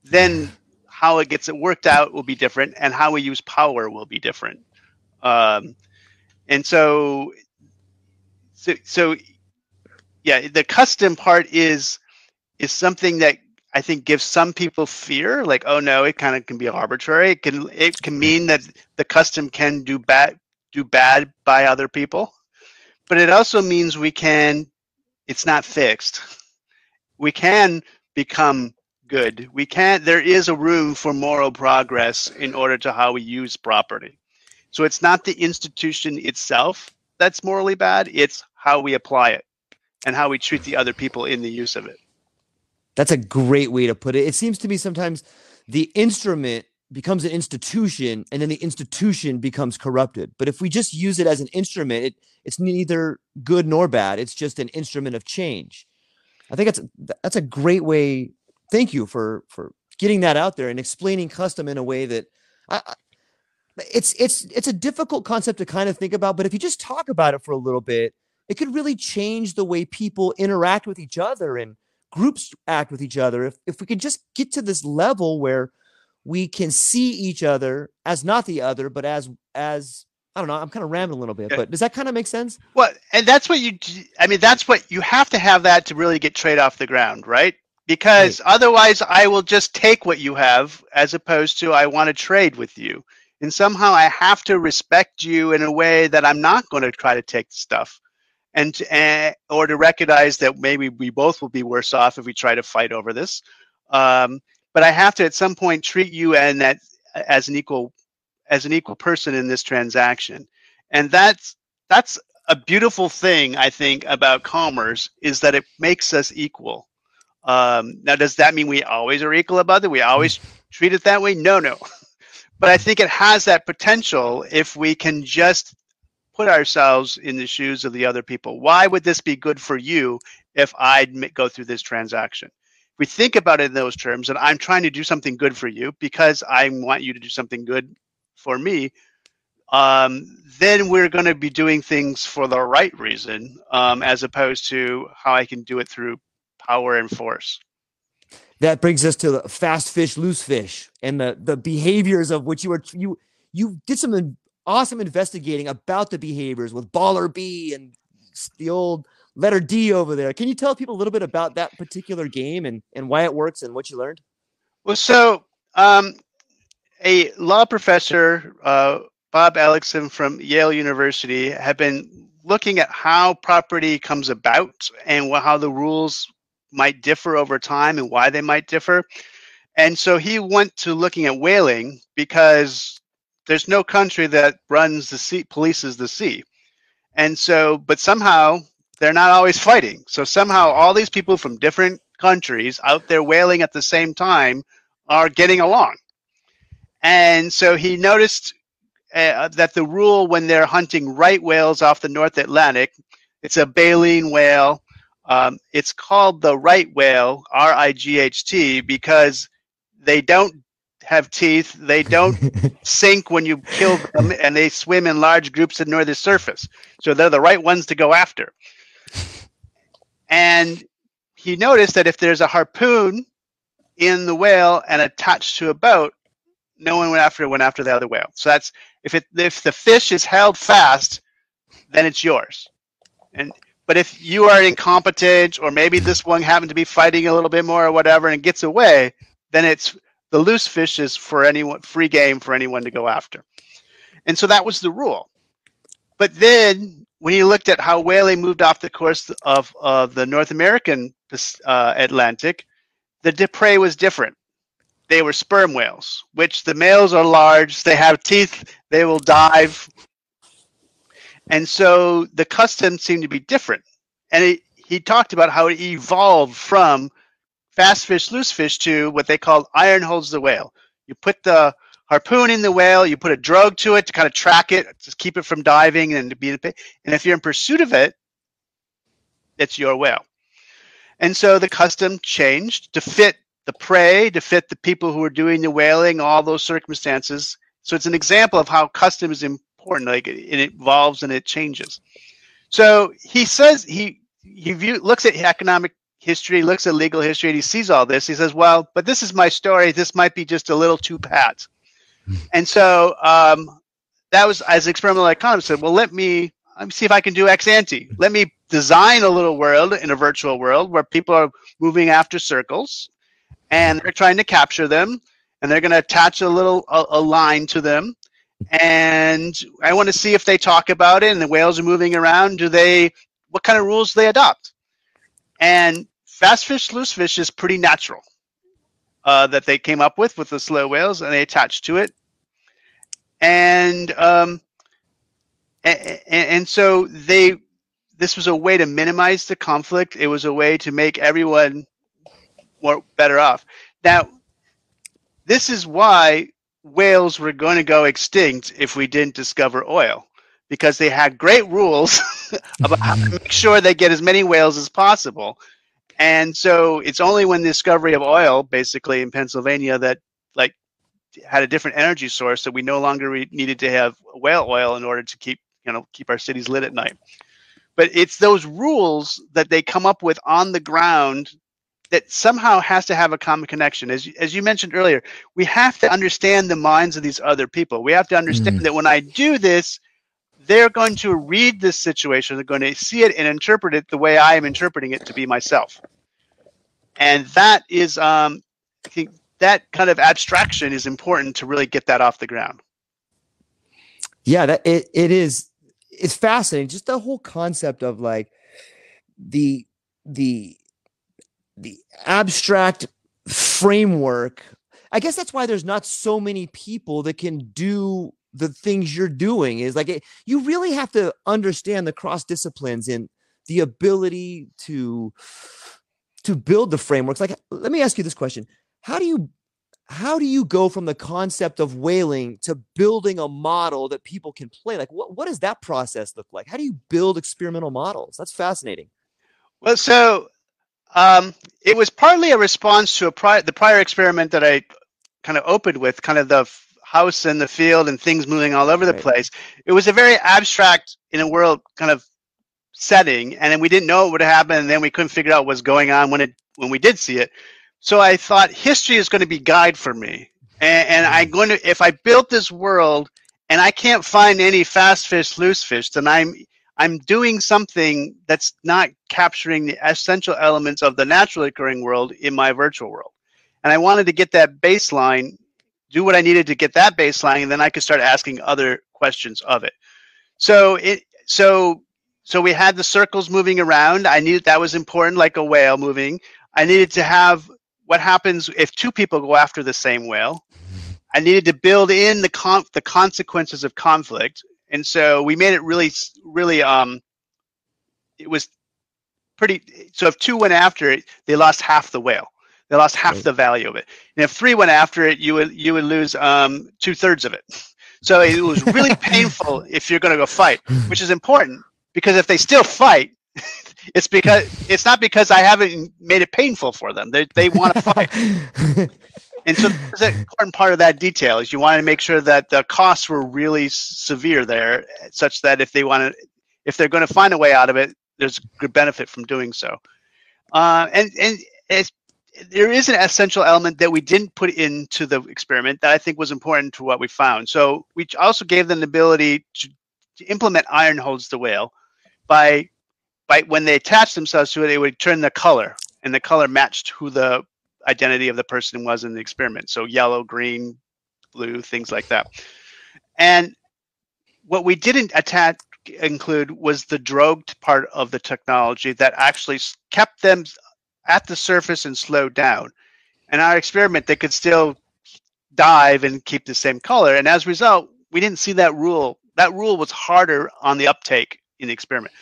then how it gets it worked out will be different, and how we use power will be different. Um, and so, so, so, yeah, the custom part is is something that I think gives some people fear, like, oh no, it kind of can be arbitrary. It can it can mean that the custom can do bad do bad by other people, but it also means we can. It's not fixed. We can become good. We can. There is a room for moral progress in order to how we use property. So it's not the institution itself that's morally bad. It's how we apply it and how we treat the other people in the use of it. That's a great way to put it. It seems to me sometimes the instrument becomes an institution and then the institution becomes corrupted. But if we just use it as an instrument, it, it's neither good nor bad. It's just an instrument of change. I think that's that's a great way. Thank you for for getting that out there and explaining custom in a way that I, it's it's it's a difficult concept to kind of think about. But if you just talk about it for a little bit, it could really change the way people interact with each other and groups act with each other, if, if we could just get to this level where we can see each other as not the other, but as, as, I don't know, I'm kind of rambling a little bit, but does that kind of make sense? Well, and that's what you, I mean, that's what you have to have that to really get trade off the ground, right? Because right. otherwise, I will just take what you have as opposed to I want to trade with you. And somehow I have to respect you in a way that I'm not going to try to take stuff and to, uh, or to recognize that maybe we both will be worse off if we try to fight over this. Um, but I have to at some point treat you and that as an equal as an equal person in this transaction, and that's that's a beautiful thing I think about commerce is that it makes us equal. Um, now, does that mean we always are equal about it? We always treat it that way? No, no. But I think it has that potential if we can just put ourselves in the shoes of the other people. Why would this be good for you if I go through this transaction? We think about it in those terms, and I'm trying to do something good for you because I want you to do something good for me, um, then we're going to be doing things for the right reason, um, as opposed to how I can do it through power and force. That brings us to the fast fish, loose fish, and the the behaviors of which you were you you did some awesome investigating about the behaviors with Baller B and the old letter D over there. Can you tell people a little bit about that particular game and, and why it works and what you learned? Well, so um, a law professor, uh, Bob Ellickson from Yale University, had been looking at how property comes about and how the rules might differ over time and why they might differ. And so he went to looking at whaling because there's no country that runs the sea, polices the sea. And so, but somehow they're not always fighting. So somehow all these people from different countries out there whaling at the same time are getting along. And so he noticed uh, that the rule when they're hunting right whales off the North Atlantic, it's a baleen whale. Um, it's called the right whale, R I G H T, because they don't have teeth. They don't sink when you kill them, and they swim in large groups near the surface. So they're the right ones to go after. And he noticed that if there's a harpoon in the whale and attached to a boat, no one went after it, went after the other whale. So that's if it if the fish is held fast, then it's yours. And but if you are incompetent, or maybe this one happened to be fighting a little bit more or whatever, and gets away, then it's the loose fish is for anyone free game for anyone to go after. And so that was the rule. But then when you looked at how whaling moved off the course of, of the North American uh, Atlantic, the prey was different. They were sperm whales, which the males are large, they have teeth, they will dive. And so the custom seemed to be different. And it, he talked about how it evolved from fast fish, loose fish to what they called iron holds the whale. You put the harpoon in the whale, you put a drug to it to kind of track it, to keep it from diving and to be and if you're in pursuit of it, it's your whale. And so the custom changed to fit the prey, to fit the people who are doing the whaling, all those circumstances. So it's an example of how custom is important. Like it, it evolves and it changes. So he says he he view, looks at economic history, looks at legal history, and he sees all this. He says, "Well, but this is my story. This might be just a little too pat." And so um, that was as experimental economist said, "Well, let me let me see if I can do ex ante. Let me design a little world in a virtual world where people are moving after circles, and they're trying to capture them, and they're going to attach a little a, a line to them." And I want to see if they talk about it, and the whales are moving around. Do they? What kind of rules do they adopt? And fast fish, loose fish is pretty natural uh, that they came up with with the slow whales, and they attached to it. And um, and, and so they this was a way to minimize the conflict. It was a way to make everyone more better off. Now, this is why whales were going to go extinct if we didn't discover oil, because they had great rules about how to make sure they get as many whales as possible. And so it's only when the discovery of oil, basically in Pennsylvania, that like had a different energy source that we no longer re- needed to have whale oil in order to keep you know keep our cities lit at night. But it's those rules that they come up with on the ground that somehow has to have a common connection. As as you mentioned earlier, we have to understand the minds of these other people. We have to understand mm. that when I do this, they're going to read this situation, they're going to see it and interpret it the way I am interpreting it to be myself. And that is, um, I think that kind of abstraction is important to really get that off the ground. Yeah, that it, it is. It's fascinating. Just the whole concept of like the the the abstract framework. I guess that's why there's not so many people that can do the things you're doing is like it, you really have to understand the cross disciplines and the ability to to build the frameworks. Like let me ask you this question. How do you how do you go from the concept of whaling to building a model that people can play? Like what, what does that process look like? How do you build experimental models? That's fascinating. Well so um, it was partly a response to a prior the prior experiment that i kind of opened with kind of the house and the field and things moving all over the right. place. It was a very abstract in a world kind of setting, and then we didn't know what would happen, and then we couldn't figure out what was going on when it when we did see it. So I thought history is going to be guide for me, and, and I'm going to if I built this world and I can't find any fast fish, loose fish, then I'm I'm doing something that's not capturing the essential elements of the naturally occurring world in my virtual world. And I wanted to get that baseline do what I needed to get that baseline, and then I could start asking other questions of it. So it so so we had the circles moving around. I knew that was important, like a whale moving. I needed to have what happens if two people go after the same whale. I needed to build in the con- the consequences of conflict, and so we made it really, really. Um, it was pretty. So if two went after it, they lost half the whale. They lost half right. the value of it. And if three went after it, you would you would lose um, two thirds of it. So it was really painful if you're going to go fight, which is important because if they still fight, it's because it's not because I haven't made it painful for them. They they want to fight. And so that's an important part of that detail is you want to make sure that the costs were really severe there, such that if they want to, if they're going to find a way out of it, there's good benefit from doing so. Uh, and and there is an essential element that we didn't put into the experiment that I think was important to what we found. So we also gave them the ability to, to implement iron holds the whale by by when they attached themselves to it, it would turn the color, and the color matched who the identity of the person was in the experiment. So yellow, green, blue, things like that. And what we didn't attach include was the drogued part of the technology that actually kept them at the surface and slowed down. In our experiment, they could still dive and keep the same color. And as a result, we didn't see that rule. That rule was harder on the uptake in the experiment.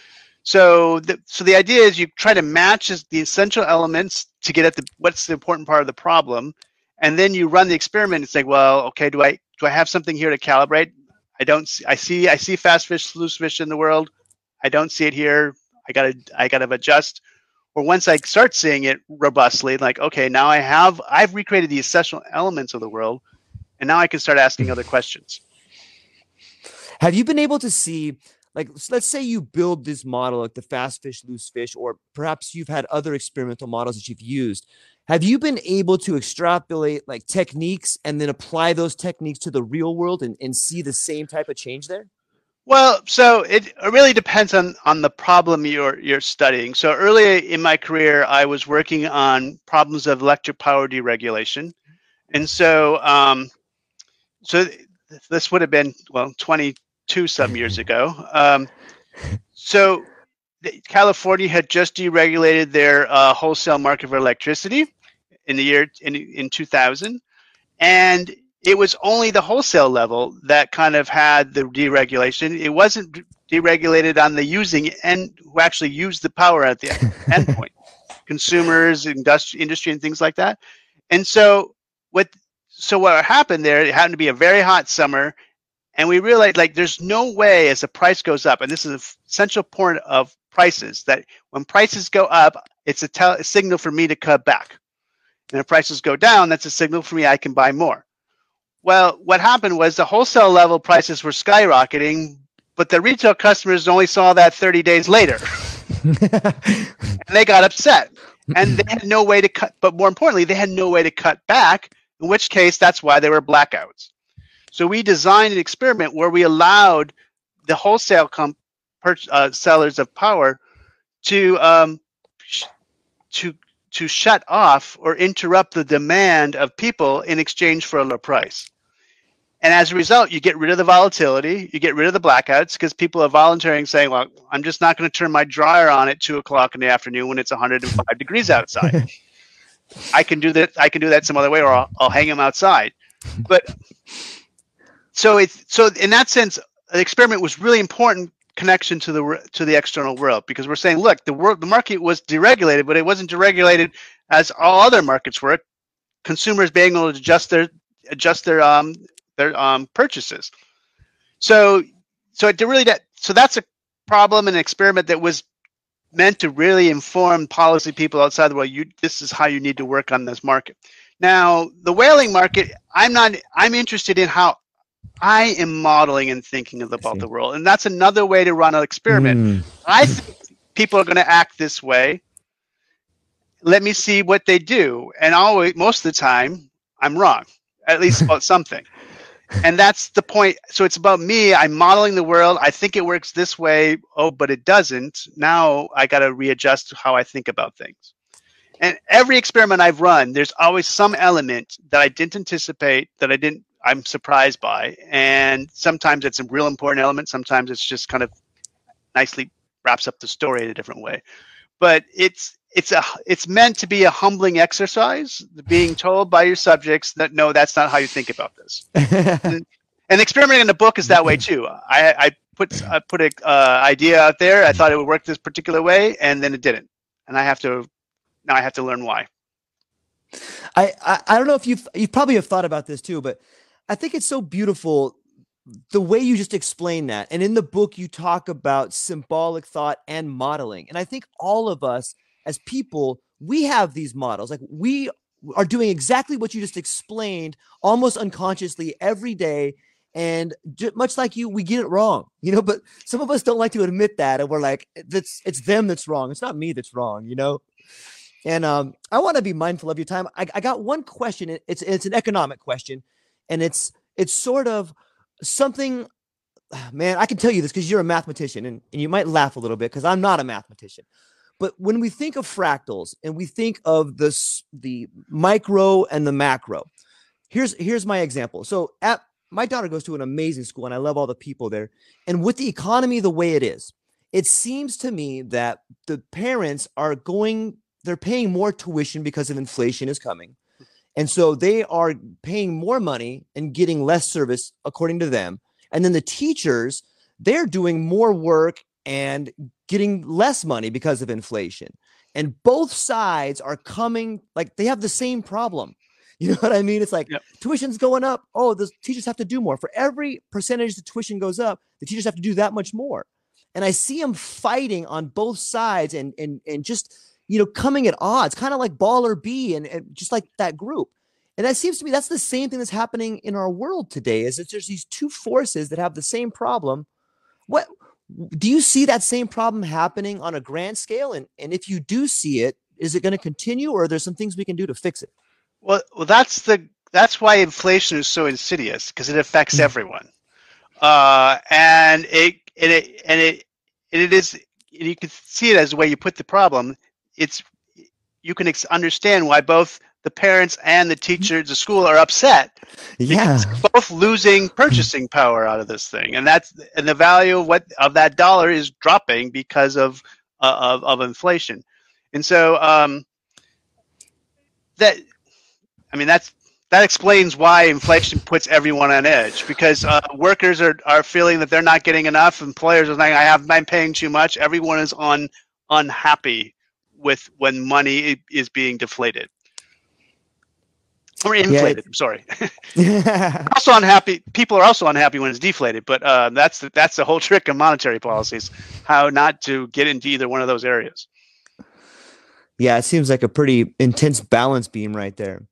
So the, so the idea is you try to match the essential elements to get at the what's the important part of the problem, and then you run the experiment and say, well, okay, do I do I have something here to calibrate? I don't. See, I see I see fast fish, loose fish in the world. I don't see it here. I gotta I gotta adjust. Or once I start seeing it robustly, like okay, now I have I've recreated the essential elements of the world, and now I can start asking other questions. Have you been able to see like let's say you build this model like the fast fish loose fish or perhaps you've had other experimental models that you've used have you been able to extrapolate like techniques and then apply those techniques to the real world and, and see the same type of change there well so it really depends on on the problem you're you're studying. So earlier in my career i was working on problems of electric power deregulation. And so um so this would have been well 22 some years ago. Um, so California had just deregulated their uh, wholesale market for electricity in the year in, in 2000, and it was only the wholesale level that kind of had the deregulation. It wasn't deregulated on the using and who actually used the power at the endpoint, consumers, industry, industry, and things like that. And so what so what happened there? It happened to be a very hot summer and we realized like there's no way as the price goes up and this is an central point of prices that when prices go up it's a, tell, a signal for me to cut back and if prices go down that's a signal for me i can buy more well what happened was the wholesale level prices were skyrocketing but the retail customers only saw that 30 days later. And they got upset. And they had no way to cut but more importantly they had no way to cut back in which case that's why there were blackouts. So we designed an experiment where we allowed the wholesale comp- uh, sellers of power to um, sh- to to shut off or interrupt the demand of people in exchange for a low price. And as a result, you get rid of the volatility, you get rid of the blackouts because people are volunteering saying, well, I'm just not going to turn my dryer on at two o'clock in the afternoon when it's 105 degrees outside. I can do that. I can do that some other way, or I'll, I'll hang them outside. But so it's so in that sense, the experiment was really important connection to the to the external world because we're saying, look, the world the market was deregulated, but it wasn't deregulated as all other markets were. Consumers being able to adjust their adjust their um their um purchases. So so it really that so that's a problem and experiment that was meant to really inform policy people outside the world. You this is how you need to work on this market. Now the whaling market, I'm not I'm interested in how I am modeling and thinking about the world. And that's another way to run an experiment. Mm. I think people are going to act this way. Let me see what they do. And always, most of the time, I'm wrong, at least about something. And that's the point. So it's about me. I'm modeling the world. I think it works this way. Oh, but it doesn't. Now I got to readjust how I think about things. And every experiment I've run, there's always some element that I didn't anticipate, that I didn't I'm surprised by. And sometimes it's a real important element. Sometimes it's just kind of nicely wraps up the story in a different way. But it's it's a it's meant to be a humbling exercise, being told by your subjects that no, that's not how you think about this. and, and, experimenting in the book is that way too. I, I put I put an uh, idea out there. I thought it would work this particular way, and then it didn't. And I have to now I have to learn why. I, I, I don't know if you've you probably have thought about this too, but I think it's so beautiful the way you just explain that. And in the book, you talk about symbolic thought and modeling. And I think all of us as people, we have these models. Like we are doing exactly what you just explained almost unconsciously every day. And much like you we get it wrong you know but some of us don't like to admit that. And we're like that's it's them that's wrong. It's not me that's wrong you know? And um, i want to be mindful of your time. I, I got one question. It's it's an economic question. And it's it's sort of something man i can tell you this because you're a mathematician and, and you might laugh a little bit because i'm not a mathematician but when we think of fractals and we think of this the micro and the macro here's here's my example so at my daughter goes to an amazing school and I love all the people there. And with the economy the way it is, it seems to me that the parents are going, they're paying more tuition because of inflation is coming. And so they are paying more money and getting less service according to them. And then the teachers, they're doing more work and getting less money because of inflation. And both sides are coming like they have the same problem. You know what I mean? It's like yep. tuition's going up. Oh, the teachers have to do more. For every percentage the tuition goes up, the teachers have to do that much more. And I see them fighting on both sides and and and just you know coming at odds, kind of like Baller B and, and just like that group. And that seems to me that's the same thing that's happening in our world today. Is that there's these two forces that have the same problem. What do you see that same problem happening on a grand scale? And and if you do see it, is it going to continue, or are there some things we can do to fix it? Well, well, that's the that's why inflation is so insidious because it affects mm-hmm. everyone, uh, and it and it and it and it is you can see it as the way you put the problem. It's you can ex- understand why both the parents and the teachers, the school, are upset. Yeah, both losing purchasing power out of this thing, and that's and the value of what of that dollar is dropping because of uh, of of inflation, and so um, that I mean, that's that explains why inflation puts everyone on edge because uh, workers are, are feeling that they're not getting enough. Employers are saying, "I have I'm paying too much." Everyone is on unhappy with when money is being deflated or inflated. Yeah, I'm sorry. also unhappy. People are also unhappy when it's deflated, but uh, that's the, that's the whole trick of monetary policies: how not to get into either one of those areas. Yeah, it seems like a pretty intense balance beam right there.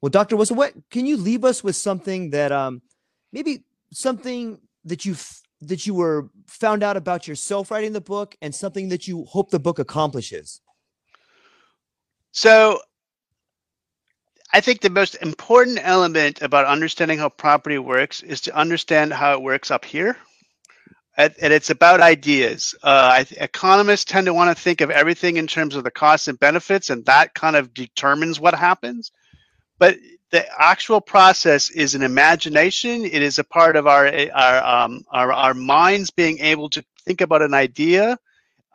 Well, Dr. Wilson, what can you leave us with something that um maybe something that you that you were found out about yourself writing the book and something that you hope the book accomplishes? So I think the most important element about understanding how property works is to understand how it works up here. And it's about ideas. Uh, economists tend to want to think of everything in terms of the costs and benefits, and that kind of determines what happens but the actual process is an imagination. It is a part of our our um, our, our minds being able to think about an idea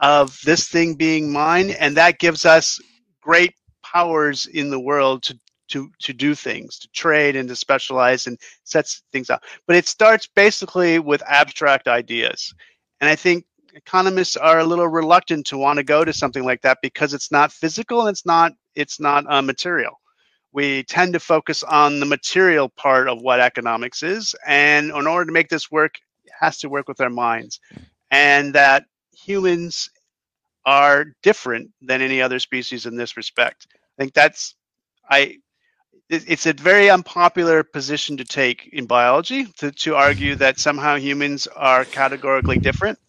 of this thing being mine, and that gives us great powers in the world to to to do things, to trade and to specialize and sets things up. But it starts basically with abstract ideas, and I think economists are a little reluctant to want to go to something like that because it's not physical and it's not it's not uh, material we tend to focus on the material part of what economics is. And in order to make this work, it has to work with our minds. And that humans are different than any other species in this respect. I think that's, I, it's a very unpopular position to take in biology to, to argue that somehow humans are categorically different.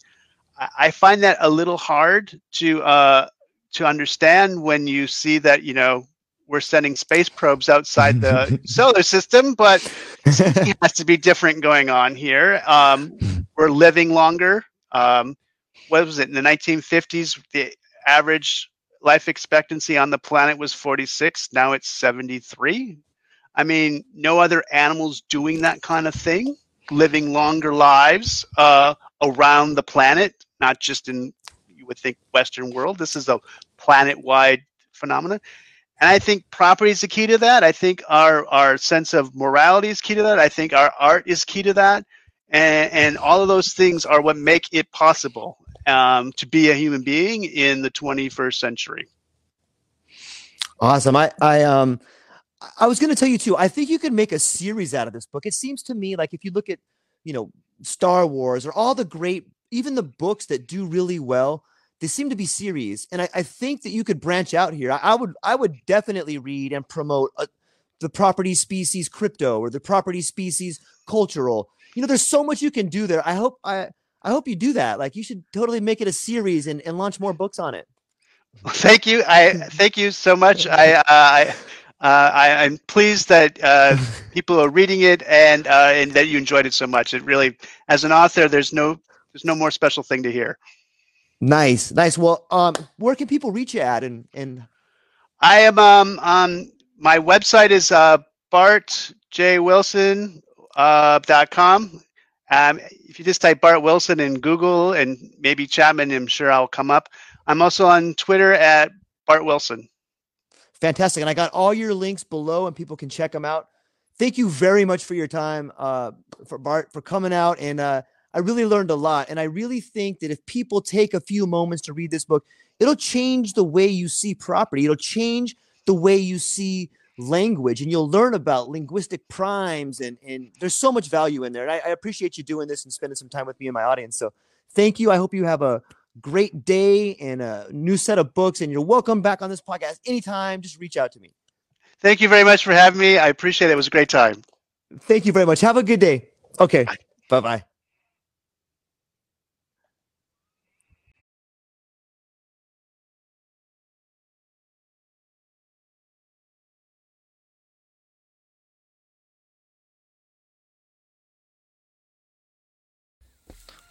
I find that a little hard to uh, to understand when you see that you know we're sending space probes outside the solar system, but something has to be different going on here. Um, we're living longer. Um, what was it in the 1950s? The average life expectancy on the planet was 46. Now it's 73. I mean, no other animals doing that kind of thing, living longer lives uh, around the planet, not just in you would think Western world. This is a planet-wide phenomenon. And I think property is the key to that. I think our, our sense of morality is key to that. I think our art is key to that. And, and all of those things are what make it possible um, to be a human being in the 21st century. Awesome. I, I, um, I was going to tell you too, I think you could make a series out of this book. It seems to me like if you look at, you know, Star Wars or all the great, even the books that do really well, they seem to be series, and I, I think that you could branch out here. I, I would I would definitely read and promote a, uh, the property species crypto or the property species cultural. You know, there's so much you can do there. I hope I I hope you do that. Like you should totally make it a series and, and launch more books on it. thank you. I thank you so much. I uh, I. Uh, I, am pleased that uh, people are reading it and uh, and that you enjoyed it so much. It really, as an author, there's no there's no more special thing to hear. Nice, nice. Well, um, where can people reach you at? And and I am um um my website is uh bartjwilson uh dot com. Um, if you just type Bart Wilson in Google and maybe Chapman, I'm sure I'll come up. I'm also on Twitter at Bart Wilson. Fantastic, and I got all your links below, and people can check them out. Thank you very much for your time, uh, for Bart, for coming out and uh, I really learned a lot. And I really think that if people take a few moments to read this book, it'll change the way you see property. It'll change the way you see language and you'll learn about linguistic primes and, and there's so much value in there. And I, I appreciate you doing this and spending some time with me and my audience. So thank you. I hope you have a great day and a new set of books. And you're welcome back on this podcast anytime. Just reach out to me. Thank you very much for having me. I appreciate it. It was a great time. Thank you very much. Have a good day. Okay. Bye bye.